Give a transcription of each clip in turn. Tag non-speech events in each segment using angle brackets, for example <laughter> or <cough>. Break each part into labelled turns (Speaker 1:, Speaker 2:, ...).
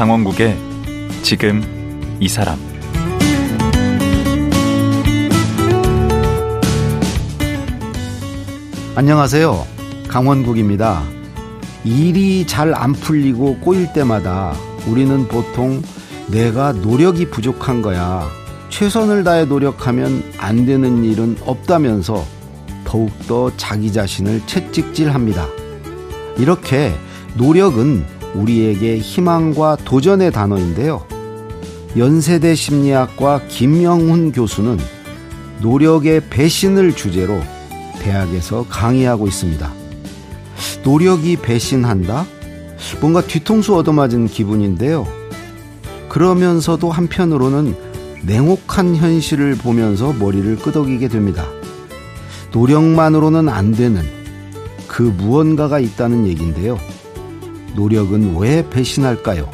Speaker 1: 강원국의 지금 이 사람
Speaker 2: 안녕하세요. 강원국입니다. 일이 잘 안 풀리고 꼬일 때마다 우리는 보통 내가 노력이 부족한 거야. 최선을 다해 노력하면 안 되는 일은 없다면서 더욱더 자기 자신을 채찍질 합니다. 이렇게 노력은 우리에게 희망과 도전의 단어인데요. 연세대 심리학과 김영훈 교수는 노력의 배신을 주제로 대학에서 강의하고 있습니다. 노력이 배신한다? 뭔가 뒤통수 얻어맞은 기분인데요. 그러면서도 한편으로는 냉혹한 현실을 보면서 머리를 끄덕이게 됩니다. 노력만으로는 안 되는 그 무언가가 있다는 얘기인데요. 노력은 왜 배신할까요?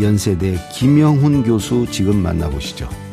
Speaker 2: 연세대 김영훈 교수 지금 만나보시죠.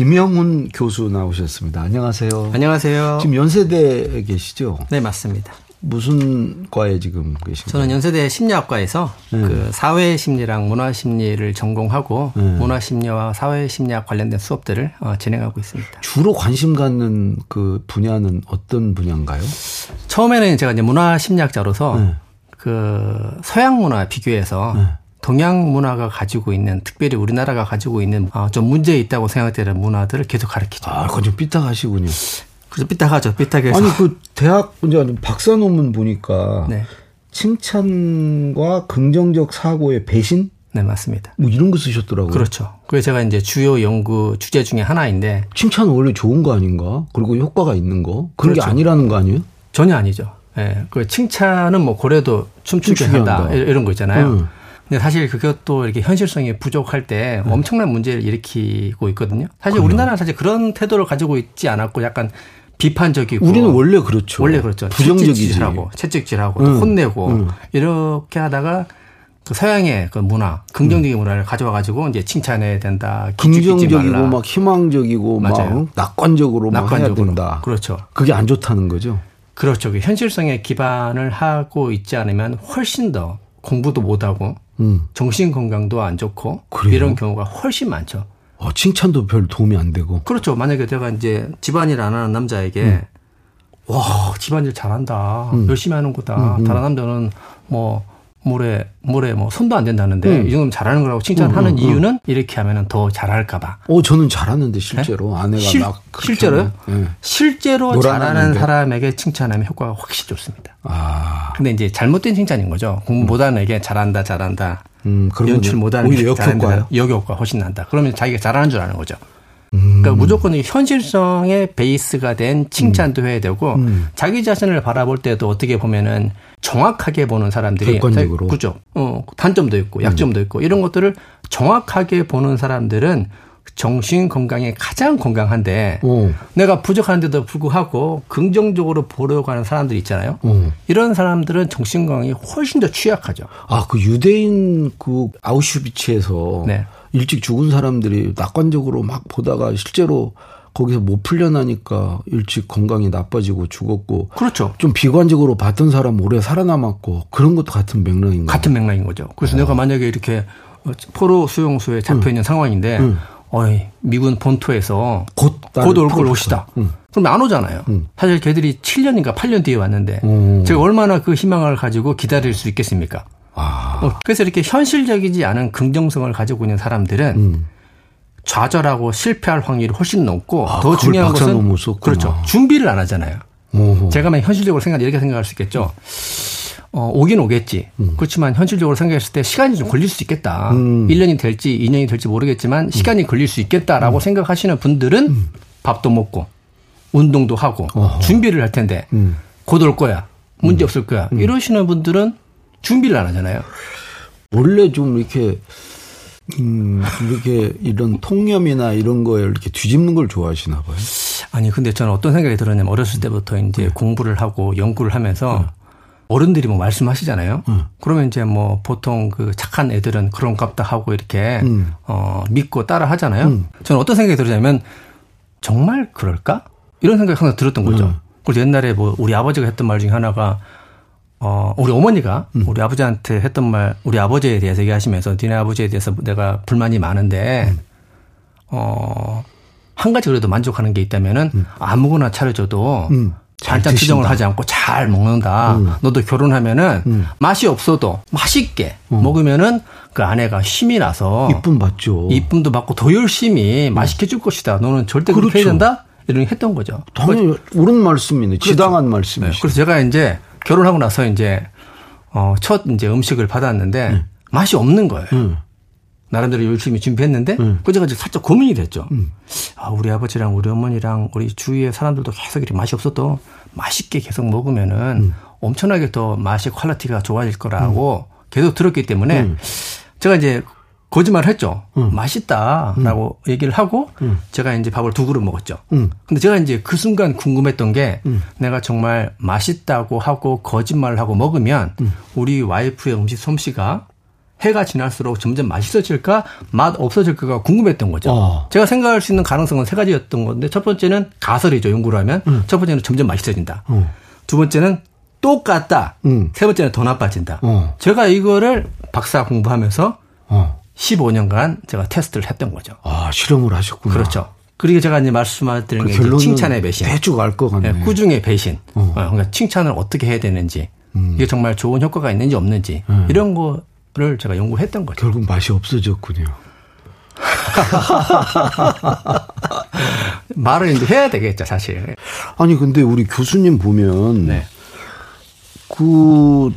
Speaker 2: 김영훈 교수 나오셨습니다. 안녕하세요.
Speaker 3: 안녕하세요.
Speaker 2: 지금 연세대에 계시죠?
Speaker 3: 네, 맞습니다.
Speaker 2: 무슨 과에 지금 계신가요?
Speaker 3: 저는 연세대 심리학과에서 네. 그 사회 심리랑 문화 심리를 전공하고 네. 문화 심리와 사회 심리학 관련된 수업들을 어, 진행하고 있습니다.
Speaker 2: 주로 관심 갖는 그 분야는 어떤 분야인가요?
Speaker 3: 처음에는 제가 이제 문화 심리학자로서 네. 그 서양 문화 비교해서 네. 동양 문화가 가지고 있는 특별히 우리나라가 가지고 있는 어, 좀 문제 있다고 생각되는 문화들을 계속 가르치죠.
Speaker 2: 아, 그건 좀 삐딱하시군요.
Speaker 3: 그래서 삐딱하죠. 삐딱해서.
Speaker 2: 아니 그 대학 이제 박사 논문 보니까 네. 칭찬과 긍정적 사고의 배신?
Speaker 3: 네, 맞습니다.
Speaker 2: 뭐 이런 거 쓰셨더라고요.
Speaker 3: 그렇죠. 그게 제가 이제 주요 연구 주제 중에 하나인데
Speaker 2: 칭찬은 원래 좋은 거 아닌가? 그리고 효과가 있는 거? 그런 그렇죠. 게 아니라는 거 아니에요?
Speaker 3: 전혀 아니죠. 예. 네, 그 칭찬은 뭐 고래도 춤추게 한다. 한다. 이런 거 있잖아요. 음. 근데 사실 그것도 이렇게 현실성이 부족할 때 음. 엄청난 문제를 일으키고 있거든요. 사실 그래요. 우리나라는 사실 그런 태도를 가지고 있지 않았고 약간 비판적이고
Speaker 2: 우리는 원래 그렇죠.
Speaker 3: 원래 그렇죠. 부정적이지하고 채찍질하고 응. 혼내고 응. 이렇게 하다가 그 서양의 그 문화, 긍정적인 응. 문화를 가져와 가지고 이제 칭찬해야 된다.
Speaker 2: 긍정적이고 막 희망적이고 맞아요. 막 낙관적으로 낙관적으로. 막 해야 된다.
Speaker 3: 그렇죠.
Speaker 2: 그게 안 좋다는 거죠.
Speaker 3: 그렇죠. 그 현실성에 기반을 하고 있지 않으면 훨씬 더 공부도 못하고 음. 정신 건강도 안 좋고 그래요? 이런 경우가 훨씬 많죠.
Speaker 2: 어, 칭찬도 별 도움이 안 되고.
Speaker 3: 그렇죠. 만약에 내가 이제 집안일 안 하는 남자에게 음. 와 집안일 잘한다, 음. 열심히 하는 거다. 음, 음. 다른 남자는 뭐 물에 물에 뭐 손도 안 된다는데 음. 이 정도면 잘하는 거라고 칭찬하는 음, 음, 음. 이유는 이렇게 하면은 더 잘할까봐.
Speaker 2: 어 저는 잘하는데 실제로 네? 아내가 실, 막
Speaker 3: 실제로요? 네. 실제로 잘하는 사람에게 칭찬하면 효과가 확실히 좋습니다. 아. 근데 이제 잘못된 칭찬인 거죠. 공부 못하는 에게 잘한다 잘한다. 음, 연출 못하는
Speaker 2: 오히려 역효과요?
Speaker 3: 역효과 훨씬 난다. 그러면 자기가 잘하는 줄 아는 거죠. 그러니까 음. 무조건 현실성의 베이스가 된 칭찬도 해야 되고 음. 자기 자신을 바라볼 때도 어떻게 보면은 정확하게 보는 사람들이
Speaker 2: 객관적으로
Speaker 3: 그죠. 어, 단점도 있고 약점도 음. 있고 이런 것들을 정확하게 보는 사람들은 정신 건강에 가장 건강한데 오. 내가 부족한데도 불구하고 긍정적으로 보려고 하는 사람들 있잖아요. 오. 이런 사람들은 정신 건강이 훨씬 더 취약하죠.
Speaker 2: 아, 그 유대인 그 아우슈비츠에서 네. 일찍 죽은 사람들이 낙관적으로 막 보다가 실제로 거기서 못 풀려나니까 일찍 건강이 나빠지고 죽었고.
Speaker 3: 그렇죠.
Speaker 2: 좀 비관적으로 봤던 사람 오래 살아남았고 그런 것도 같은 맥락인
Speaker 3: 거죠. 같은 맥락인 거죠. 그래서 어. 내가 만약에 이렇게 포로 수용소에 잡혀 있는 응. 상황인데 응. 어이, 미군 본토에서 곧올 것이다. 응. 그럼 안 오잖아요. 사실 걔들이 7년인가 8년 뒤에 왔는데 제가 얼마나 그 희망을 가지고 기다릴 수 있겠습니까? 아. 어, 그래서 이렇게 현실적이지 않은 긍정성을 가지고 있는 사람들은 음. 좌절하고 실패할 확률이 훨씬 높고 아, 더 중요한 것은 그렇죠. 준비를 안 하잖아요. 오호. 제가 만 현실적으로 생각 이렇게 생각할 수 있겠죠. 어, 오긴 오겠지. 음. 그렇지만 현실적으로 생각했을 때 시간이 좀 걸릴 수 있겠다. 음. 1년이 될지 2년이 될지 모르겠지만 음. 시간이 걸릴 수 있겠다라고 음. 생각하시는 분들은 음. 밥도 먹고 운동도 하고 어허. 준비를 할 텐데 곧 올 거야. 문제 없을 거야. 이러시는 분들은 준비를 안 하잖아요.
Speaker 2: 원래 좀 이렇게 음, 이렇게 이런 통념이나 이런 거에 이렇게 뒤집는 걸 좋아하시나 봐요.
Speaker 3: 아니 근데 저는 어떤 생각이 들었냐면 어렸을 때부터 이제 네. 공부를 하고 연구를 하면서 네. 어른들이 뭐 말씀하시잖아요. 음. 그러면 이제 뭐 보통 그 착한 애들은 그런 값다 하고 이렇게 음. 어 믿고 따라 하잖아요. 음. 저는 어떤 생각이 들었냐면 정말 그럴까? 이런 생각이 항상 들었던 거죠. 음. 그래서 옛날에 뭐 우리 아버지가 했던 말 중에 하나가 어 우리 어머니가 음. 우리 아버지한테 했던 말 우리 아버지에 대해서 얘기하시면서 니네 아버지에 대해서 내가 불만이 많은데 음. 어 한 가지 그래도 만족하는 게 있다면은 아무거나 차려줘도 반찬 투정을 하지 않고 잘 먹는다. 음. 너도 결혼하면은 음. 맛이 없어도 맛있게 음. 먹으면은 그 아내가 힘이 나서
Speaker 2: 이쁨 받죠.
Speaker 3: 이쁨도 받고 더 열심히 음. 맛있게 줄 것이다. 너는 절대 그렇죠. 그렇게 해야 된다. 이런 했던 거죠.
Speaker 2: 당연히 옳은 말씀이네. 그렇죠. 지당한 말씀이죠. 네.
Speaker 3: 그래서 제가 이제 결혼하고 나서 이제 어 첫 이제 음식을 받았는데 네. 맛이 없는 거예요. 음. 나름대로 열심히 준비했는데 음. 그제가 살짝 고민이 됐죠. 음. 아, 우리 아버지랑 우리 어머니랑 우리 주위의 사람들도 계속 이렇게 맛이 없어도 맛있게 계속 먹으면은 음. 엄청나게 더 맛의 퀄리티가 좋아질 거라고 음. 계속 들었기 때문에 음. 제가 이제 거짓말을 했죠. 음. 맛있다라고 얘기를 하고 제가 이제 밥을 두 그릇 먹었죠. 근데 제가 이제 그 순간 궁금했던 게 내가 정말 맛있다고 하고 거짓말을 하고 먹으면 우리 와이프의 음식 솜씨가 해가 지날수록 점점 맛있어질까 맛 없어질까가 궁금했던 거죠. 어. 제가 생각할 수 있는 가능성은 세 가지였던 건데 첫 번째는 가설이죠 연구를 하면 음. 첫 번째는 점점 맛있어진다. 음. 두 번째는 똑같다. 음. 세 번째는 더 나빠진다. 어. 제가 이거를 박사 공부하면서 어. 15년간 제가 테스트를 했던 거죠.
Speaker 2: 아 실험을 하셨군요.
Speaker 3: 그렇죠. 그리고 제가 이제 말씀드린 그 게 칭찬의 배신.
Speaker 2: 대충 알것 같네.
Speaker 3: 네, 꾸중의 배신. 어. 어. 그러니까 칭찬을 어떻게 해야 되는지. 음. 이게 정말 좋은 효과가 있는지 없는지 음. 이런 거를 제가 연구했던 거죠.
Speaker 2: 결국 맛이 없어졌군요. <laughs>
Speaker 3: 말을 이제 해야 되겠죠, 사실.
Speaker 2: 아니, 근데 우리 교수님 보면, 네. 그,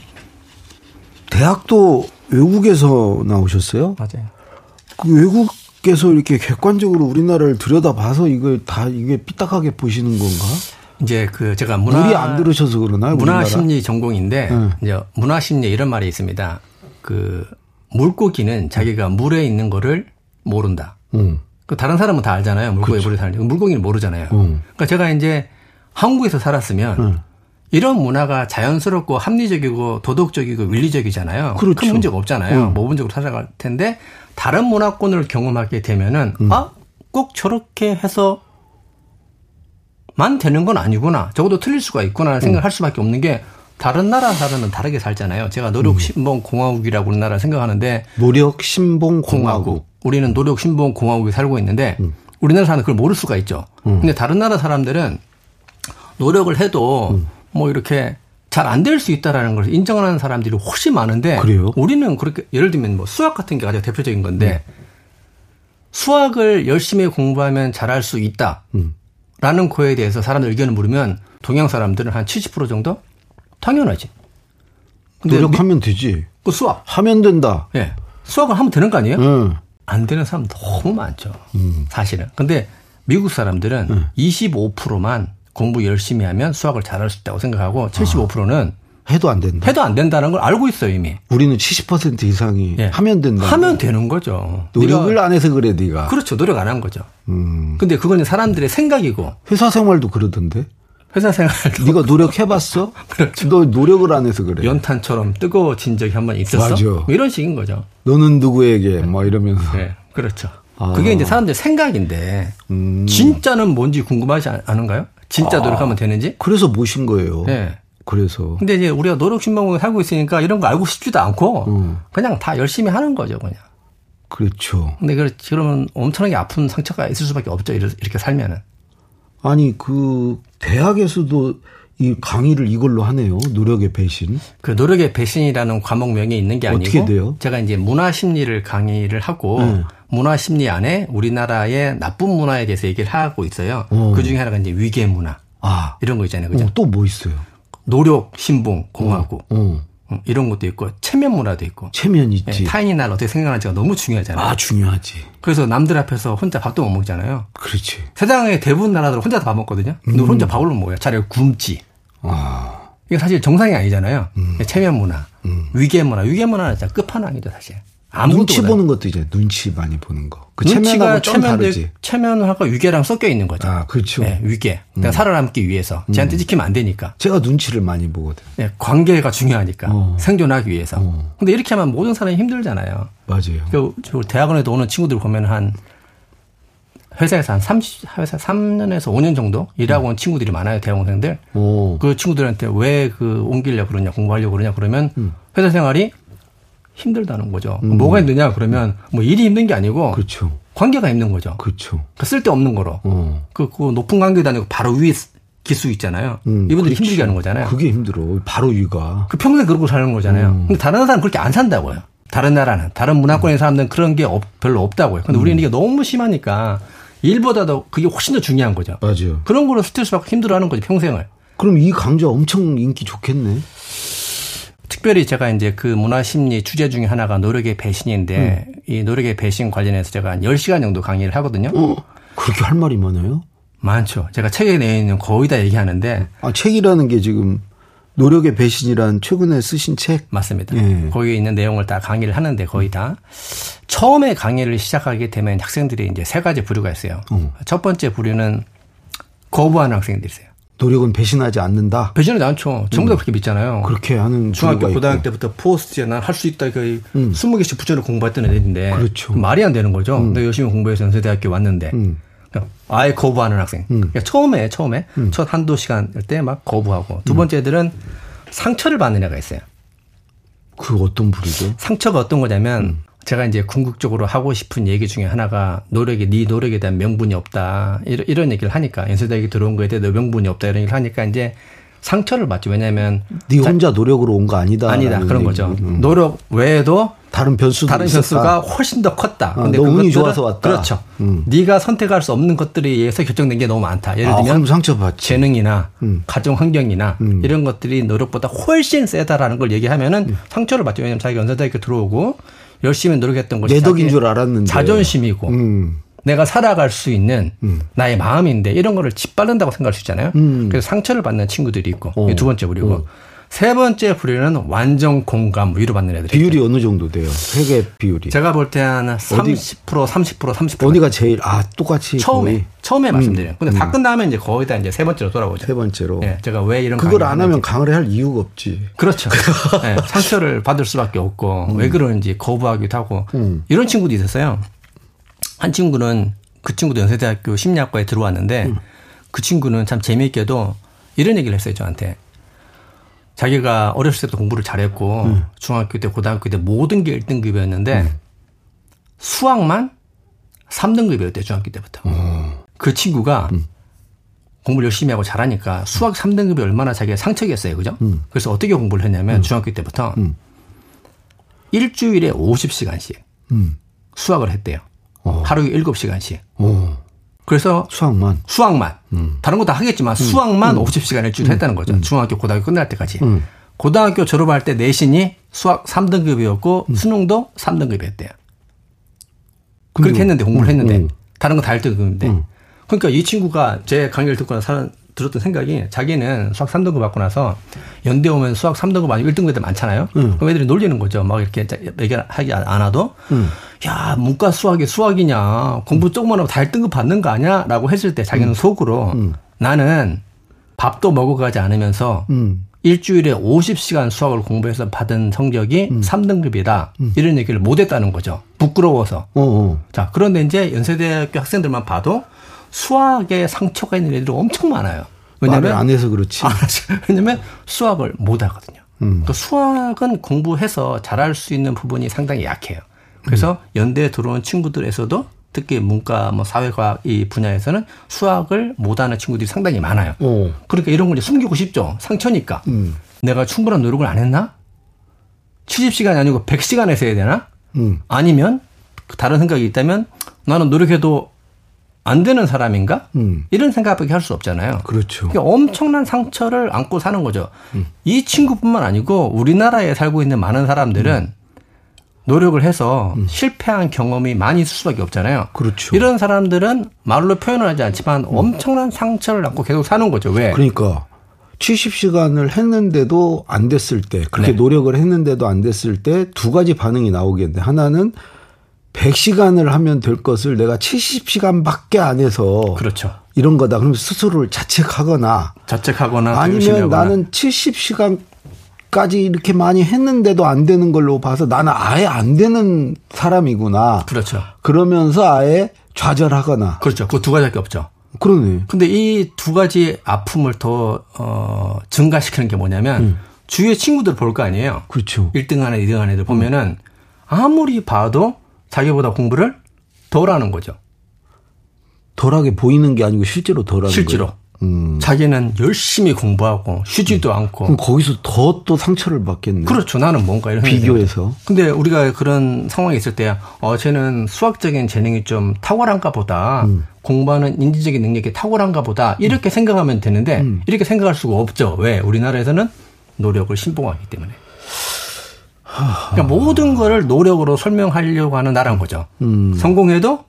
Speaker 2: 대학도 외국에서 나오셨어요?
Speaker 3: 맞아요.
Speaker 2: 그 외국에서 이렇게 객관적으로 우리나라를 들여다봐서 이거 다 이게 삐딱하게 보시는 건가?
Speaker 3: 이제 그 제가 문화
Speaker 2: 물이 안 들으셔서 그러나요?
Speaker 3: 문화 심리 전공인데 네. 이제 문화 심리 이런 말이 있습니다. 그 물고기는 자기가 물에 있는 거를 모른다. 음. 그 다른 사람은 다 알잖아요. 물고기. 물에 사는 물고기는 모르잖아요. 음. 그러니까 제가 이제 한국에서 살았으면 음. 이런 문화가 자연스럽고 합리적이고 도덕적이고 윤리적이잖아요. 그렇죠. 큰 문제가 없잖아요. 음. 모범적으로 살아갈 텐데 다른 문화권을 경험하게 되면은 음. 아꼭 저렇게 해서 만 되는 건 아니구나. 적어도 틀릴 수가 있구나 생각할 수밖에 없는 게 다른 나라 사람은 다르게 살잖아요. 제가 노력 음. 신봉 공화국이라고 우리나라 생각하는데
Speaker 2: 노력 신봉 공화국.
Speaker 3: 우리는 노력 신봉 공화국에 살고 있는데 음. 우리나라 사람은 그걸 모를 수가 있죠. 음. 근데 다른 나라 사람들은 노력을 해도 음. 뭐 이렇게 잘 안 될 수 있다라는 걸 인정하는 사람들이 훨씬 많은데
Speaker 2: 그래요?
Speaker 3: 우리는 그렇게 예를 들면 뭐 수학 같은 게 가장 대표적인 건데 음. 수학을 열심히 공부하면 잘할 수 있다. 음. 라는 거에 대해서 사람들 의견을 물으면 동양 사람들은 한 70% 정도 당연하지.
Speaker 2: 노력하면 되지.
Speaker 3: 그 수학.
Speaker 2: 하면 된다.
Speaker 3: 예. 네. 수학을 하면 되는 거 아니에요? 응. 안 되는 사람 너무 많죠. 음. 사실은. 근데 미국 사람들은 응. 25%만 공부 열심히 하면 수학을 잘할 수 있다고 생각하고 75%는
Speaker 2: 아. 해도 안 된다.
Speaker 3: 해도 안 된다는 걸 알고 있어요, 이미.
Speaker 2: 우리는 70% 이상이 예. 하면 된다.
Speaker 3: 하면 되는 거죠.
Speaker 2: 노력을 안 해서 그래, 네가.
Speaker 3: 그렇죠. 노력 안 한 거죠. 음. 근데 그거는 사람들의 생각이고.
Speaker 2: 회사 생활도 그러던데.
Speaker 3: 회사 생활도.
Speaker 2: 네가 노력해봤어? <laughs> 그렇죠. 너 노력을 안 해서 그래.
Speaker 3: 연탄처럼 뜨거워진 적이 한 번 있었어? 맞아. 뭐 이런 식인 거죠.
Speaker 2: 너는 누구에게? 네. 뭐 이러면서.
Speaker 3: 네. 그렇죠. 아. 그게 이제 사람들 생각인데 음. 진짜는 뭔지 궁금하지 않은가요? 진짜 아. 노력하면 되는지?
Speaker 2: 그래서 모신 거예요. 네. 그래서.
Speaker 3: 근데 이제 우리가 노력 신방을 살고 있으니까 이런 거 알고 싶지도 않고 음. 그냥 다 열심히 하는 거죠, 그냥.
Speaker 2: 그렇죠.
Speaker 3: 근데 그러면 엄청나게 아픈 상처가 있을 수밖에 없죠, 이렇게 살면은.
Speaker 2: 아니 그 대학에서도 이 강의를 이걸로 하네요. 노력의 배신.
Speaker 3: 그 노력의 배신이라는 과목명이 있는 게 아니고 어떻게 돼요? 제가 이제 문화 심리를 강의를 하고 네. 문화 심리 안에 우리나라의 나쁜 문화에 대해서 얘기를 하고 있어요. 어. 그 중에 하나가 이제 위계 문화. 아. 이런 거 있잖아요. 그죠? 어,
Speaker 2: 또뭐 있어요?
Speaker 3: 노력, 신봉, 공화국. 어. 어. 이런 것도 있고 체면 문화도 있고
Speaker 2: 체면 있지.
Speaker 3: 네, 타인이 날 어떻게 생각하는지가 너무 중요하잖아요.
Speaker 2: 아 중요하지.
Speaker 3: 그래서 남들 앞에서 혼자 밥도 못 먹잖아요.
Speaker 2: 그렇지.
Speaker 3: 세상의 대부분 나라들 혼자 밥 먹거든요. 근데 음. 혼자 밥을 못 먹어요. 차라리 굶지. 아. 이게 사실 정상이 아니잖아요. 음. 체면 문화, 음. 위계 문화, 위계 문화는 진짜 끝판왕이죠 사실.
Speaker 2: 눈치 보는 것도 이제 눈치 많이 보는 거.
Speaker 3: 그 눈치가 체면 체면하고 위계랑 섞여 있는 거죠.
Speaker 2: 아, 그렇죠.
Speaker 3: 네, 위계. 내가 음. 살아남기 위해서 쟤한테 음. 찍히면 안 되니까.
Speaker 2: 제가 눈치를 많이 보거든.
Speaker 3: 네, 관계가 중요하니까 어. 생존하기 위해서. 어. 근데 이렇게 하면 모든 사람이 힘들잖아요.
Speaker 2: 맞아요.
Speaker 3: 그 대학원에도 오는 친구들 보면 한 회사에서 한 30, 회사 3년에서 5년 정도 일하고 온 친구들이 많아요, 대학원생들. 오. 그 친구들한테 왜 그 옮기려고 그러냐, 공부하려고 그러냐, 그러면 음. 회사 생활이 힘들다는 거죠. 음. 뭐가 힘드냐, 그러면 뭐 일이 힘든 게 아니고.
Speaker 2: 그렇죠.
Speaker 3: 관계가 힘든 거죠.
Speaker 2: 그렇죠.
Speaker 3: 그 쓸데없는 거로. 어. 그, 그 높은 관계도 아니고 바로 위에 기수 있잖아요. 음, 이분들이 그렇지. 힘들게 하는 거잖아요.
Speaker 2: 그게 힘들어. 바로 위가.
Speaker 3: 그 평생 그러고 사는 거잖아요. 음. 근데 다른 사람은 그렇게 안 산다고요. 다른 나라는, 다른 문화권의 사람들은 그런 게 없, 별로 없다고요. 근데 우리는 이게 너무 심하니까 일보다도 그게 훨씬 더 중요한 거죠.
Speaker 2: 맞아요.
Speaker 3: 그런 거로 스트레스 받고 힘들어하는 거죠 평생을.
Speaker 2: 그럼 이 강좌 엄청 인기 좋겠네.
Speaker 3: 특별히 제가 이제 그 문화 심리 주제 중에 하나가 노력의 배신인데 음. 이 노력의 배신 관련해서 제가 한 10시간 정도 강의를 하거든요. 어,
Speaker 2: 그렇게 할 말이 많아요?
Speaker 3: 많죠. 제가 책에 내있는 거의 다 얘기하는데.
Speaker 2: 아, 책이라는 게 지금 노력의 배신이란 최근에 쓰신 책?
Speaker 3: 맞습니다. 예. 거기에 있는 내용을 다 강의를 하는데 거의 다. 처음에 강의를 시작하게 되면 학생들이 이제 세 가지 부류가 있어요. 어. 첫 번째 부류는 거부하는 학생들이 있어요.
Speaker 2: 노력은 배신하지 않는다.
Speaker 3: 배신하지 않죠. 전부 다 음. 그렇게 믿잖아요.
Speaker 2: 그렇게 하는
Speaker 3: 중학교 고등학교. 때부터 포스트에 난 할 수 있다. 그 음. 20개씩 붙여놓고 공부했던 애들인데 그렇죠. 말이 안 되는 거죠. 음. 내가 열심히 공부해서 연세대학교 왔는데 음. 아예 거부하는 학생. 음. 그러니까 처음에 처음에 음. 첫 한두 시간일 때막 거부하고 두 번째 애들은 상처를 받는 애가 있어요.
Speaker 2: 그 어떤 부류죠?
Speaker 3: 상처가 어떤 거냐면 제가 이제 궁극적으로 하고 싶은 얘기 중에 하나가 노력이 네 노력에 대한 명분이 없다 이런, 이런 얘기를 하니까 연세대학에 들어온 거에 대해 명분이 없다 이런 얘기를 하니까 이제 상처를 받죠. 왜냐하면
Speaker 2: 네 혼자 노력으로 온 거 아니다.
Speaker 3: 아니다 그런 얘기. 거죠. 음. 노력 외에도
Speaker 2: 다른 변수
Speaker 3: 다른 변수가 훨씬 더 컸다.
Speaker 2: 아, 근데 너 운이 좋아서 왔다.
Speaker 3: 그렇죠. 음. 네가 선택할 수 없는 것들에 의해서 결정된 게 너무 많다. 예를
Speaker 2: 아,
Speaker 3: 들면
Speaker 2: 상처받지.
Speaker 3: 재능이나 음. 가정 환경이나 음. 이런 것들이 노력보다 훨씬 세다라는 걸 얘기하면은 음. 상처를 받죠. 왜냐하면 자기가 연세대학교 들어오고 열심히 노력했던 것이
Speaker 2: 내 덕인 줄 알았는데
Speaker 3: 자존심이고 음. 내가 살아갈 수 있는 음. 나의 마음인데 이런 거를 짓밟는다고 생각할 수 있잖아요. 음. 그래서 상처를 받는 친구들이 있고 어. 두 번째 부류고 어. 세 번째 부류는 완전 공감 위로받는 애들이
Speaker 2: 비율이 있죠. 어느 정도 돼요? 회계 비율이
Speaker 3: 제가 볼 때 한 30% 30% 30%
Speaker 2: 어디가 제일 아 똑같이
Speaker 3: 처음에
Speaker 2: 거의.
Speaker 3: 처음에 음. 말씀드려요. 근데 다 음. 끝나면 이제 거의 다 이제 세 번째로 돌아오죠.
Speaker 2: 세 번째로.
Speaker 3: 네, 제가 왜 이런
Speaker 2: 그걸 안 하면 강의를 할 이유가 없지.
Speaker 3: 그렇죠. 네, <laughs> 상처를 받을 수밖에 없고 음. 왜 그러는지 거부하기도 하고 음. 이런 친구도 있었어요. 한 친구는 그 친구도 연세대학교 심리학과에 들어왔는데 음. 그 친구는 참 재미있게도 이런 얘기를 했어요 저한테. 자기가 어렸을 때부터 공부를 잘했고 음. 중학교 때 고등학교 때 모든 게 1등급이었는데 음. 수학만 3등급이었대 중학교 때부터. 어. 그 친구가 음. 공부를 열심히 하고 잘하니까 수학 3등급이 얼마나 자기가 상처겠어요. 그죠? 음. 그래서 어떻게 공부를 했냐면 음. 중학교 때부터 음. 일주일에 50시간씩 수학을 했대요. 어. 하루에 7시간씩. 어. 그래서
Speaker 2: 수학만
Speaker 3: 수학만 음. 다른 거 다 하겠지만 음. 수학만 음. 50시간 일주일 음. 했다는 거죠. 음. 중학교 고등학교 끝날 때까지. 음. 고등학교 졸업할 때 내신이 수학 3등급이었고 수능도 3등급이었대요. 그렇게 했는데 공부를 했는데 다른 거 다 1등급인데. 그러니까 이 친구가 제 강의를 듣고 나서 들었던 생각이 자기는 수학 3등급 받고 나서 연대 오면 수학 3등급 아니고 1등급 애들 많잖아요. 음. 그럼 애들이 놀리는 거죠. 막 이렇게 얘기하기 않아도 음. 야 문과 수학이 수학이냐 공부 조금만 하고 다 1등급 받는 거 아니야? 라고 했을 때 자기는 음. 속으로 음. 나는 밥도 먹어가지 않으면서 음. 일주일에 50시간 수학을 공부해서 받은 성적이 음. 3등급이다. 음. 이런 얘기를 못 했다는 거죠. 부끄러워서. 어어. 자, 그런데 이제 연세대학교 학생들만 봐도 수학에 상처가 있는 애들이 엄청 많아요.
Speaker 2: 왜냐면 안 해서 그렇지. 아,
Speaker 3: 왜냐면 수학을 못 하거든요. 음. 그 수학은 공부해서 잘할 수 있는 부분이 상당히 약해요. 그래서 음. 연대에 들어온 친구들에서도 특히 문과 뭐 사회과학 이 분야에서는 수학을 못하는 친구들이 상당히 많아요. 오. 그러니까 이런 걸 숨기고 싶죠. 상처니까. 음. 내가 충분한 노력을 안 했나? 70시간이 아니고 100시간 에서 해야 되나? 음. 아니면 다른 생각이 있다면 나는 노력해도 안 되는 사람인가? 음. 이런 생각밖에 할 수 없잖아요.
Speaker 2: 그렇죠.
Speaker 3: 그러니까 엄청난 상처를 안고 사는 거죠. 음. 이 친구뿐만 아니고 우리나라에 살고 있는 많은 사람들은 음. 노력을 해서 음. 실패한 경험이 많이 있을 수밖에 없잖아요.
Speaker 2: 그렇죠.
Speaker 3: 이런 사람들은 말로 표현을 하지 않지만 음. 엄청난 상처를 안고 계속 사는 거죠. 왜?
Speaker 2: 그러니까 70시간을 했는데도 안 됐을 때, 그렇게 네. 노력을 했는데도 안 됐을 때 두 가지 반응이 나오겠는데, 하나는 100시간을 하면 될 것을 내가 70시간밖에 안 해서.
Speaker 3: 그렇죠.
Speaker 2: 이런 거다. 그러면 스스로를 자책하거나.
Speaker 3: 자책하거나.
Speaker 2: 아니면 나는 70시간 까지 이렇게 많이 했는데도 안 되는 걸로 봐서 나는 아예 안 되는 사람이구나.
Speaker 3: 그렇죠.
Speaker 2: 그러면서 아예 좌절하거나.
Speaker 3: 그렇죠. 그 두 가지밖에 없죠.
Speaker 2: 그러네.
Speaker 3: 근데 이 두 가지 아픔을 더, 어, 증가시키는 게 뭐냐면, 음. 주위의 친구들 볼 거 아니에요.
Speaker 2: 그렇죠.
Speaker 3: 1등 하나, 2등 하나 애들 보면은, 아무리 봐도 자기보다 공부를 덜 하는 거죠.
Speaker 2: 덜하게 보이는 게 아니고 실제로 덜하는
Speaker 3: 실제로.
Speaker 2: 거예요.
Speaker 3: 음. 자기는 열심히 공부하고 쉬지도 음. 않고.
Speaker 2: 그럼 거기서 더 또 상처를 받겠네.
Speaker 3: 그렇죠. 나는 뭔가 이런
Speaker 2: 비교해서.
Speaker 3: 근데 우리가 그런 상황이 있을 때, 어, 쟤는 수학적인 재능이 좀 탁월한가 보다. 음. 공부하는 인지적인 능력이 탁월한가 보다. 이렇게 음. 생각하면 되는데, 음. 이렇게 생각할 수가 없죠. 왜? 우리나라에서는 노력을 신봉하기 때문에. 그러니까 모든 거를 노력으로 설명하려고 하는 나라인 거죠. 음. 성공해도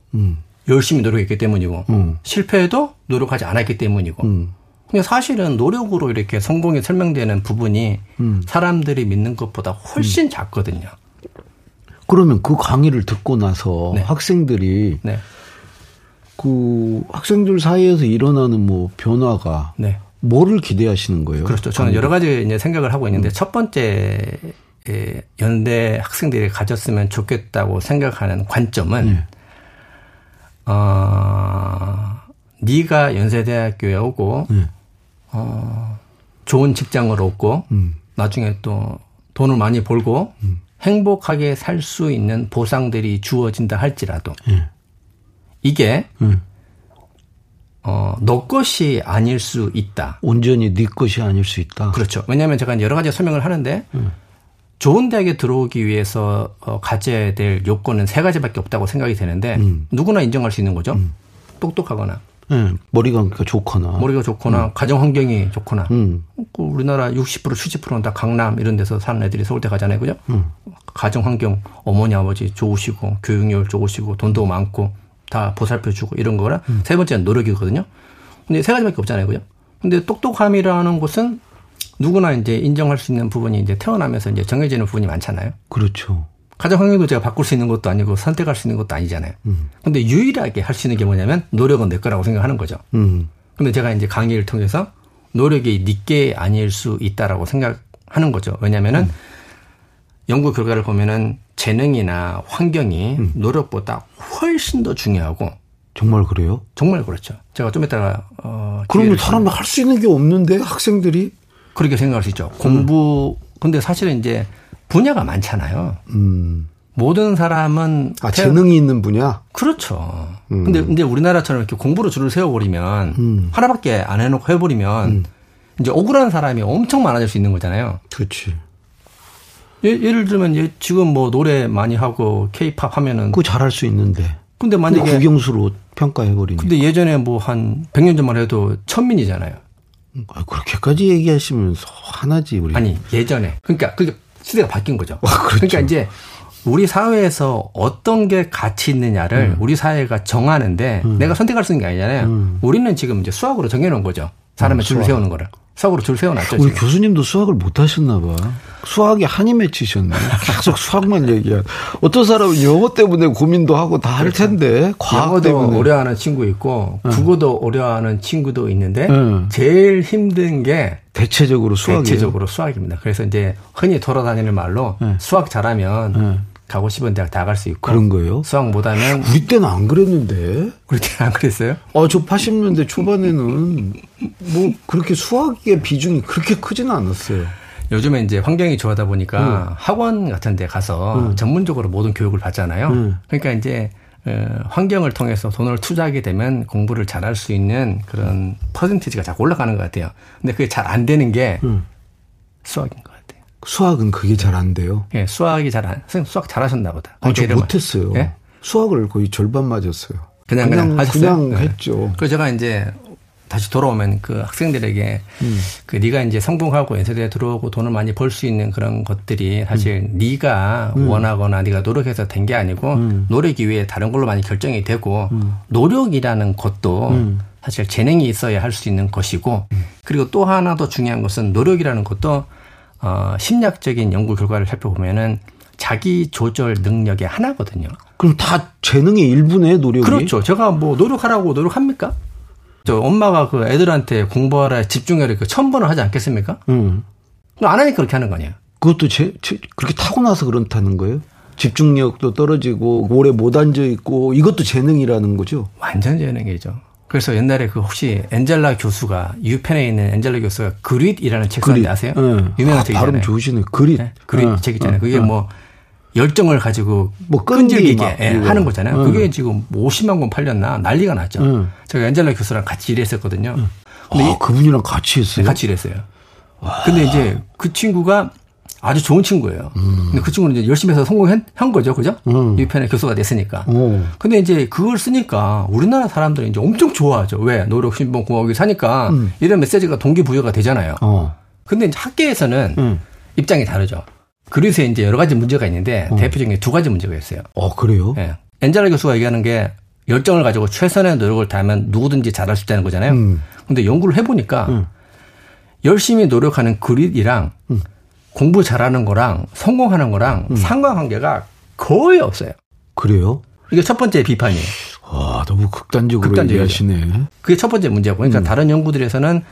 Speaker 3: 열심히 노력했기 때문이고 음. 실패해도 노력하지 않았기 때문이고. 음. 근데 사실은 노력으로 이렇게 성공이 설명되는 부분이 음. 사람들이 믿는 것보다 훨씬 음. 작거든요.
Speaker 2: 그러면 그 강의를 듣고 나서 네. 학생들이 네. 그 학생들 사이에서 일어나는 뭐 변화가 네. 뭐를 기대하시는 거예요?
Speaker 3: 그렇죠. 저는 여러 가지 이제 생각을 하고 있는데 음. 첫 번째 연대 학생들이 가졌으면 좋겠다고 생각하는 관점은 네. 어, 네가 연세대학교에 오고 네. 어, 좋은 직장을 얻고 음. 나중에 또 돈을 많이 벌고 음. 행복하게 살 수 있는 보상들이 주어진다 할지라도 네. 이게 네. 어, 너 것이 아닐 수 있다.
Speaker 2: 온전히 네 것이 아닐 수 있다.
Speaker 3: 그렇죠. 왜냐하면 제가 여러 가지 설명을 하는데 네. 좋은 대학에 들어오기 위해서 어, 가져야 될 요건은 세 가지밖에 없다고 생각이 되는데 음. 누구나 인정할 수 있는 거죠. 음. 똑똑하거나.
Speaker 2: 네, 머리가 그러니까 좋거나.
Speaker 3: 머리가 좋거나, 음. 가정 환경이 좋거나. 음. 그 우리나라 60% 70%는 다 강남 이런 데서 사는 애들이 서울대 가잖아요. 그죠? 음. 가정 환경, 어머니, 아버지 좋으시고, 교육열 좋으시고, 돈도 많고, 다 보살펴 주고 이런 거라. 음. 세 번째는 노력이거든요. 근데 세 가지밖에 없잖아요. 그죠? 근데 똑똑함이라는 것은 누구나 이제 인정할 수 있는 부분이 이제 태어나면서 이제 정해지는 부분이 많잖아요.
Speaker 2: 그렇죠.
Speaker 3: 가정 환경도 제가 바꿀 수 있는 것도 아니고 선택할 수 있는 것도 아니잖아요. 음. 근데 유일하게 할 수 있는 게 뭐냐면 노력은 내 거라고 생각하는 거죠. 음. 근데 제가 이제 강의를 통해서 노력이 니께 아닐 수 있다라고 생각하는 거죠. 왜냐면은 음. 연구 결과를 보면은 재능이나 환경이 음. 노력보다 훨씬 더 중요하고
Speaker 2: 정말 그래요?
Speaker 3: 정말 그렇죠. 제가 좀 이따가
Speaker 2: 어 그러면 사람이 할 수 있는 게 없는데 학생들이
Speaker 3: 그렇게 생각할 수 있죠. 공부 음. 근데 사실은 이제 분야가 많잖아요. 음. 모든 사람은
Speaker 2: 아 재능이 있는 분야?
Speaker 3: 그렇죠. 음. 근데 근데 우리나라처럼 이렇게 공부로 줄을 세워버리면 음. 하나밖에 안 해놓고 해버리면 음. 이제 억울한 사람이 엄청 많아질 수 있는 거잖아요.
Speaker 2: 그렇지.
Speaker 3: 예, 예를 들면 지금 뭐 노래 많이 하고 케이팝 하면은
Speaker 2: 그 잘할 수 있는데.
Speaker 3: 근데 만약에
Speaker 2: 국영수로 평가해버리니.
Speaker 3: 근데 예전에 뭐 한 100년 전만 해도 천민이잖아요.
Speaker 2: 아, 그렇게까지 얘기하시면서 하나지 우리.
Speaker 3: 아니 예전에 그러니까 그게 시대가 바뀐 거죠. 아, 그렇죠. 그러니까 이제 우리 사회에서 어떤 게 가치 있느냐를 음. 우리 사회가 정하는데 음. 내가 선택할 수 있는 게 아니잖아요. 음. 우리는 지금 이제 수학으로 정해놓은 거죠. 사람의 음, 줄을 세우는 거를. 수학으로 줄 세워놨죠.
Speaker 2: 우리 지금. 교수님도 수학을 못 하셨나 봐. 수학이 한이 맺히셨네. 계속 수학만 얘기해. 어떤 사람은 영어 때문에 고민도 하고 다할 그렇죠. 텐데 과학 때문에
Speaker 3: 어려워하는 친구 있고 네. 국어도 어려워하는 친구도 있는데 네. 제일 힘든 게
Speaker 2: 대체적으로 수학이에요.
Speaker 3: 대체적으로 수학입니다. 그래서 이제 흔히 돌아다니는 말로 네. 수학 잘하면 네. 가고 싶은 대학 다 갈 수 있고.
Speaker 2: 그런 거예요?
Speaker 3: 수학 못하면.
Speaker 2: 우리 때는 안 그랬는데.
Speaker 3: 우리 때는 안 그랬어요?
Speaker 2: 어, 저 80년대 초반에는 뭐 그렇게 수학의 비중이 그렇게 크지는 않았어요.
Speaker 3: 요즘에 이제 환경이 좋아하다 보니까 음. 학원 같은 데 가서 음. 전문적으로 모든 교육을 받잖아요. 음. 그러니까 이제 어, 환경을 통해서 돈을 투자하게 되면 공부를 잘할 수 있는 그런 퍼센티지가 자꾸 올라가는 것 같아요. 근데 그게 잘 안 되는 게 음. 수학인 것 같아요.
Speaker 2: 수학은 그게 잘 안 돼요?
Speaker 3: 예, 수학이 잘 안, 선생님 수학 잘하셨나 보다.
Speaker 2: 아, 저 못했어요. 예? 수학을 거의 절반 맞았어요.
Speaker 3: 그냥, 그냥,
Speaker 2: 그냥, 그냥 했죠.
Speaker 3: 네. 그래서 제가 이제 다시 돌아오면 그 학생들에게 음. 그 네가 이제 성공하고 연세대에 들어오고 돈을 많이 벌 수 있는 그런 것들이 사실 음. 네가 음. 원하거나 네가 노력해서 된 게 아니고 음. 노력 이외에 다른 걸로 많이 결정이 되고 음. 노력이라는 것도 음. 사실 재능이 있어야 할 수 있는 것이고 그리고 또 하나 더 중요한 것은 노력이라는 것도 어 심리학적인 연구 결과를 살펴보면은 자기 조절 능력의 하나거든요.
Speaker 2: 그럼 다 재능의 일부네 노력이.
Speaker 3: 그렇죠. 제가 뭐 노력하라고 노력합니까? 저 엄마가 그 애들한테 공부하라 집중해라 그 천 번을 하지 않겠습니까? 음. 안 하니까 그렇게 하는 거 아니에요.
Speaker 2: 그것도 제, 제 그렇게 타고나서 그렇다는 거예요? 집중력도 떨어지고 오래 못 앉아 있고 이것도 재능이라는 거죠.
Speaker 3: 완전 재능이죠. 그래서 옛날에 그 혹시 엔젤라 교수가 유펜에 있는 엔젤라 교수가 그릿이라는 책 썼는데 아세요? 네. 유명한 아, 책이잖아요. 발음
Speaker 2: 좋으시네. 그릿. 네.
Speaker 3: 그릿 어, 책 있잖아요. 그게 어. 뭐 열정을 가지고 뭐 끈질기게 예, 하는 거잖아요. 응. 그게 지금 50만 권 팔렸나 난리가 났죠. 응. 제가 엔젤라 교수랑 같이 일했었거든요. 응.
Speaker 2: 근데 아, 그분이랑 같이 했어요?
Speaker 3: 네, 같이 일했어요. 와. 근데 이제 그 친구가 아주 좋은 친구예요. 음. 근데 그 친구는 이제 열심히 해서 성공한 거죠. 그죠? 음. 유편의 교수가 됐으니까. 오. 근데 이제 그걸 쓰니까 우리나라 사람들이 이제 엄청 좋아하죠. 왜? 노력, 신봉, 공학이 사니까 음. 이런 메시지가 동기부여가 되잖아요. 어. 근데 이제 학계에서는 음. 입장이 다르죠. 그래서 이제 여러 가지 문제가 있는데 어. 대표적인 두 가지 문제가 있어요.
Speaker 2: 어, 그래요?
Speaker 3: 예. 엔젤라 교수가 얘기하는 게 열정을 가지고 최선의 노력을 다하면 누구든지 잘할 수 있다는 거잖아요. 음. 근데 연구를 해보니까 음. 열심히 노력하는 그릿이랑 음. 공부 잘하는 거랑 성공하는 거랑 음. 상관관계가 거의 없어요.
Speaker 2: 그래요?
Speaker 3: 이게 첫 번째 비판이에요.
Speaker 2: 와, 너무 극단적으로 극단적이죠. 얘기하시네.
Speaker 3: 그게 첫 번째 문제고. 그러니까 음. 다른 연구들에서는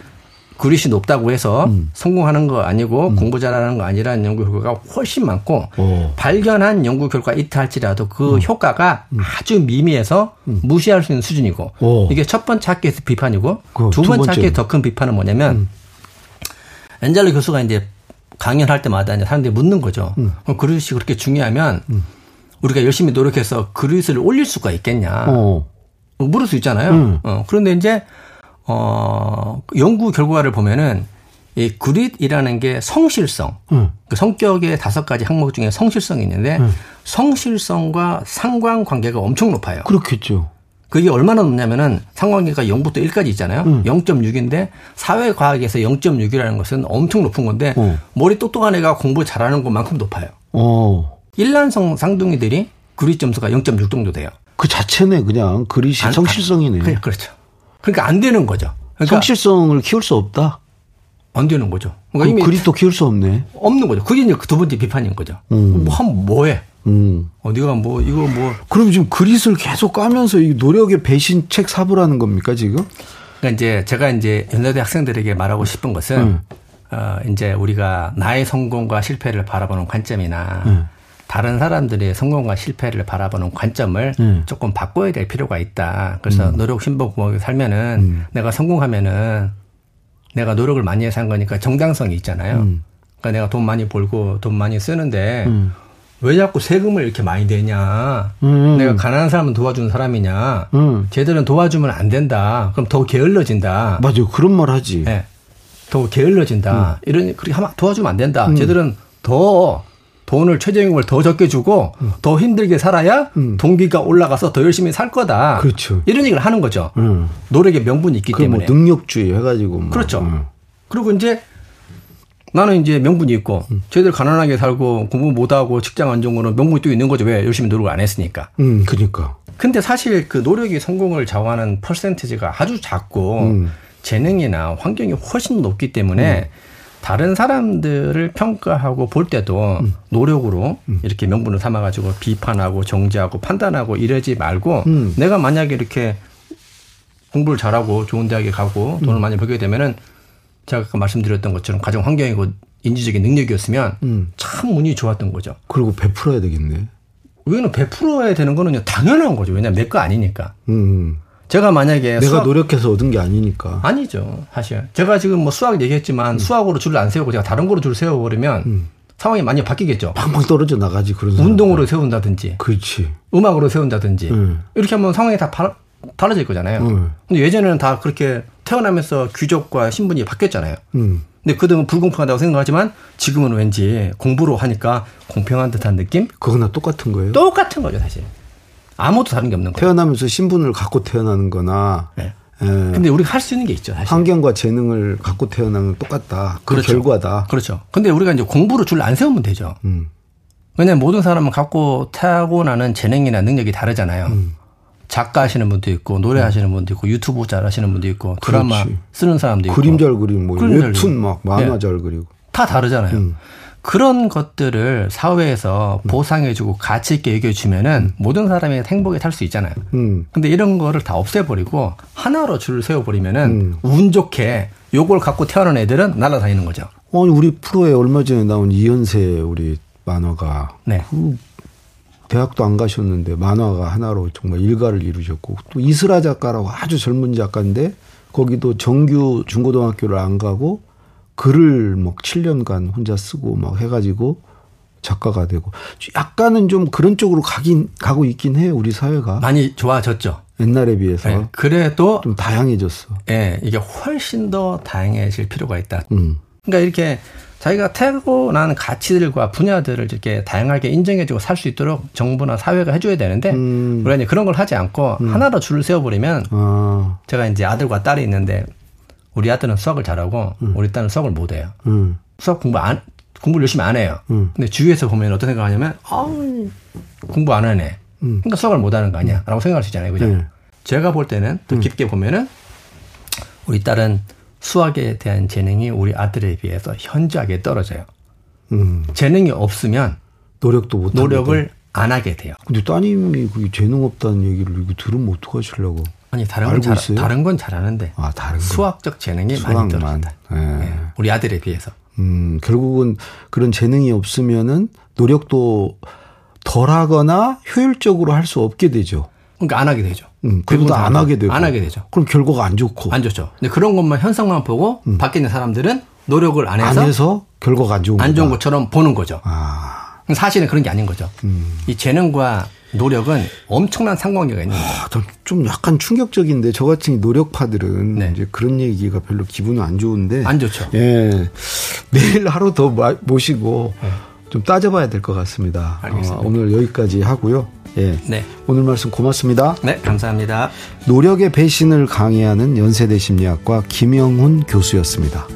Speaker 3: 그릇이 높다고 해서 음. 성공하는 거 아니고 음. 공부 잘하는 거 아니라는 연구 결과가 훨씬 많고 오. 발견한 연구 결과 있다 할지라도 그 음. 효과가 음. 아주 미미해서 음. 무시할 수 있는 수준이고 오. 이게 첫 번째 학계에서 비판이고 그, 두 번째 학계의 더큰 비판은 뭐냐면 음. 엔젤로 교수가 이제 강연할 때마다 이제 사람들이 묻는 거죠. 그럼 그릇이 그렇게 중요하면 우리가 열심히 노력해서 그릇을 올릴 수가 있겠냐. 오. 물을 수 있잖아요. 어, 그런데 이제 어, 연구 결과를 보면은 이 그릿이라는 게 성실성, 음. 그 성격의 다섯 가지 항목 중에 성실성이 있는데 음. 성실성과 상관 관계가 엄청 높아요.
Speaker 2: 그렇겠죠.
Speaker 3: 그게 얼마나 높냐면은 상관관계가 0부터 1까지 있잖아요. 음. 0.6인데 사회과학에서 0.6이라는 것은 엄청 높은 건데 어. 머리 똑똑한 애가 공부 잘하는 것만큼 높아요. 어. 일란성 쌍둥이들이 그릿 점수가 0.6 정도 돼요.
Speaker 2: 그 자체네 그냥 그릿이 성실성이네.
Speaker 3: 그, 그렇죠. 그러니까 안 되는 거죠. 그러니까
Speaker 2: 성실성을 키울 수 없다.
Speaker 3: 안 되는 거죠.
Speaker 2: 그러니까 이미 그립도 키울 수 없네.
Speaker 3: 없는 거죠. 그게 이제 그두 번째 비판인 거죠. 음. 뭐 하면 뭐해? 음. 어, 네가 뭐 이거 뭐.
Speaker 2: 그럼 지금 그릿을 계속 까면서 이 노력의 배신 책 사부라는 겁니까 지금?
Speaker 3: 그러니까 이제 제가 이제 연세대 학생들에게 말하고 싶은 것은 음. 어, 이제 우리가 나의 성공과 실패를 바라보는 관점이나 음. 다른 사람들의 성공과 실패를 바라보는 관점을 음. 조금 바꿔야 될 필요가 있다. 그래서 음. 노력 신복 고목에 살면은 음. 내가 성공하면은 내가 노력을 많이 해서 한 거니까 정당성이 있잖아요. 음. 그러니까 내가 돈 많이 벌고 돈 많이 쓰는데 음. 왜 자꾸 세금을 이렇게 많이 내냐? 음. 내가 가난한 사람은 도와주는 사람이냐? 쟤들은 도와주면 안 된다. 그럼 더 게을러진다.
Speaker 2: 맞아요. 그런 말 하지. 네.
Speaker 3: 더 게을러진다. 이런 그렇게 하면 도와주면 안 된다. 쟤들은 더 돈을 최저임금을 더 적게 주고 음. 더 힘들게 살아야 음. 동기가 올라가서 더 열심히 살 거다.
Speaker 2: 그렇죠.
Speaker 3: 이런 얘기를 하는 거죠. 음. 노력의 명분이 있기 뭐 때문에.
Speaker 2: 뭐 능력주의 해가지고. 뭐.
Speaker 3: 그렇죠. 음. 그리고 이제 나는 이제 명분이 있고 음. 쟤들 가난하게 살고 공부 못하고 직장 안 좋은 거는 명분이 또 있는 거죠. 왜 열심히 노력을 안 했으니까.
Speaker 2: 음, 그러니까.
Speaker 3: 근데 사실 그 노력이 성공을 좌우하는 퍼센티지가 아주 작고 음. 재능이나 환경이 훨씬 높기 때문에 다른 사람들을 평가하고 볼 때도 음. 노력으로 음. 이렇게 명분을 삼아가지고 비판하고 정지하고 판단하고 이러지 말고 음. 내가 만약에 이렇게 공부를 잘하고 좋은 대학에 가고 돈을 음. 많이 벌게 되면은 제가 아까 말씀드렸던 것처럼 가정 환경이고 인지적인 능력이었으면 음. 참 운이 좋았던 거죠.
Speaker 2: 그리고 베풀어야 되겠네.
Speaker 3: 여기는 베풀어야 되는 거는 당연한 거죠. 왜냐하면 내 거 아니니까. 음. 제가 만약에
Speaker 2: 내가 수학... 노력해서 얻은 게 아니니까.
Speaker 3: 아니죠. 사실. 제가 지금 뭐 수학 얘기했지만 음. 수학으로 줄을 안 세우고 제가 다른 거로 줄 세워버리면 음. 상황이 많이 바뀌겠죠.
Speaker 2: 팡팡 떨어져 나가지 그런
Speaker 3: 운동으로 세운다든지.
Speaker 2: 그렇지.
Speaker 3: 음악으로 세운다든지. 음. 이렇게 하면 상황이 다 바, 달라질 거잖아요. 음. 근데 예전에는 다 그렇게 태어나면서 귀족과 신분이 바뀌었잖아요. 음. 근데 그 등은 불공평하다고 생각하지만 지금은 왠지 공부로 하니까 공평한 듯한 느낌?
Speaker 2: 그거나 똑같은 거예요?
Speaker 3: 똑같은 거죠, 사실. 아무도 다른 게 없는 거예요.
Speaker 2: 태어나면서 신분을 갖고 태어나는 거나 네.
Speaker 3: 예. 근데 우리가 할 수 있는 게 있죠. 사실.
Speaker 2: 환경과 재능을 갖고 태어나면 똑같다. 그 그렇죠. 결과다.
Speaker 3: 그렇죠. 근데 우리가 이제 공부로 줄 안 세우면 되죠. 음. 왜냐면 모든 사람은 갖고 타고나는 재능이나 능력이 다르잖아요. 음. 작가 하시는 분도 있고 노래 음. 하시는 분도 있고 유튜브 잘 하시는 분도 있고 드라마 그렇지. 쓰는 사람도 있고
Speaker 2: 그림 잘 그리고 뭐 웹툰 막 만화 네. 잘 그리고
Speaker 3: 다 다르잖아요. 음. 그런 것들을 사회에서 음. 보상해주고 가치 있게 얘기해주면은 음. 모든 사람이 행복에 탈수 있잖아요. 음. 근데 이런 거를 다 없애버리고 하나로 줄을 세워버리면은 음. 운 좋게 요걸 갖고 태어난 애들은 날아다니는 거죠.
Speaker 2: 아니 우리 프로에 얼마 전에 나온 이현세 우리 만화가 네. 그 대학도 안 가셨는데 만화가 하나로 정말 일가를 이루셨고 또 이슬아 작가라고 아주 젊은 작가인데 거기도 정규 중고등학교를 안 가고 글을 막 7년간 혼자 쓰고 막 해가지고 작가가 되고 약간은 좀 그런 쪽으로 가긴 가고 있긴 해요 우리 사회가
Speaker 3: 많이 좋아졌죠
Speaker 2: 옛날에 비해서 네,
Speaker 3: 그래도
Speaker 2: 좀 다양해졌어.
Speaker 3: 예, 네, 이게 훨씬 더 다양해질 필요가 있다. 음. 그러니까 이렇게 자기가 타고난 가치들과 분야들을 이렇게 다양하게 인정해주고 살 수 있도록 정부나 사회가 해줘야 되는데 음. 우리가 이제 그런 걸 하지 않고 음. 하나로 줄을 세워버리면 아. 제가 이제 아들과 딸이 있는데 우리 아들은 수학을 잘하고 음. 우리 딸은 수학을 못해요. 음. 수학 공부 안 공부를 열심히 안 해요. 음. 근데 주위에서 보면 어떤 생각하냐면 아 공부 안 하네. 음. 그러니까 수학을 못하는 거 아니야?라고 생각할 수 있잖아요, 그죠? 네. 제가 볼 때는 더 음. 깊게 보면은 우리 딸은 수학에 대한 재능이 우리 아들에 비해서 현저하게 떨어져요. 음. 재능이 없으면
Speaker 2: 노력도 못
Speaker 3: 노력을 안 하게 돼요.
Speaker 2: 근데 따님이 그 재능 없다는 얘기를 이거 들으면 어떡하시려고?
Speaker 3: 아니 다른 건 잘, 있어요? 다른 건 잘하는데 아, 다른 수학적 재능이 수학만. 많이 떨어진다. 네. 네. 우리 아들에 비해서.
Speaker 2: 음, 결국은 그런 재능이 없으면은 노력도 덜하거나 효율적으로 할 수 없게 되죠.
Speaker 3: 그러니까 안 하게 되죠.
Speaker 2: 음, 그리고 안 하게 되고.
Speaker 3: 안 하게 되죠.
Speaker 2: 그럼 결과가 안 좋고.
Speaker 3: 안 좋죠. 근데 그런 것만 현상만 보고 음. 밖에 있는 사람들은 노력을 안 해서,
Speaker 2: 안 해서 결과가 안 좋은
Speaker 3: 안 좋은 것처럼 보는 거죠. 아. 사실은 그런 게 아닌 거죠. 음. 이 재능과 노력은 엄청난 상관관계가 있는 거죠.
Speaker 2: 아, 좀 약간 충격적인데 저 같은 노력파들은 네. 이제 그런 얘기가 별로 기분은 안 좋은데
Speaker 3: 안 좋죠.
Speaker 2: 예. 내일 하루 더 모시고 네. 좀 따져봐야 될 것 같습니다. 알겠습니다. 어, 오늘 여기까지 하고요. 예. 네. 오늘 말씀 고맙습니다.
Speaker 3: 네, 감사합니다.
Speaker 2: 노력의 배신을 강의하는 연세대 심리학과 김영훈 교수였습니다.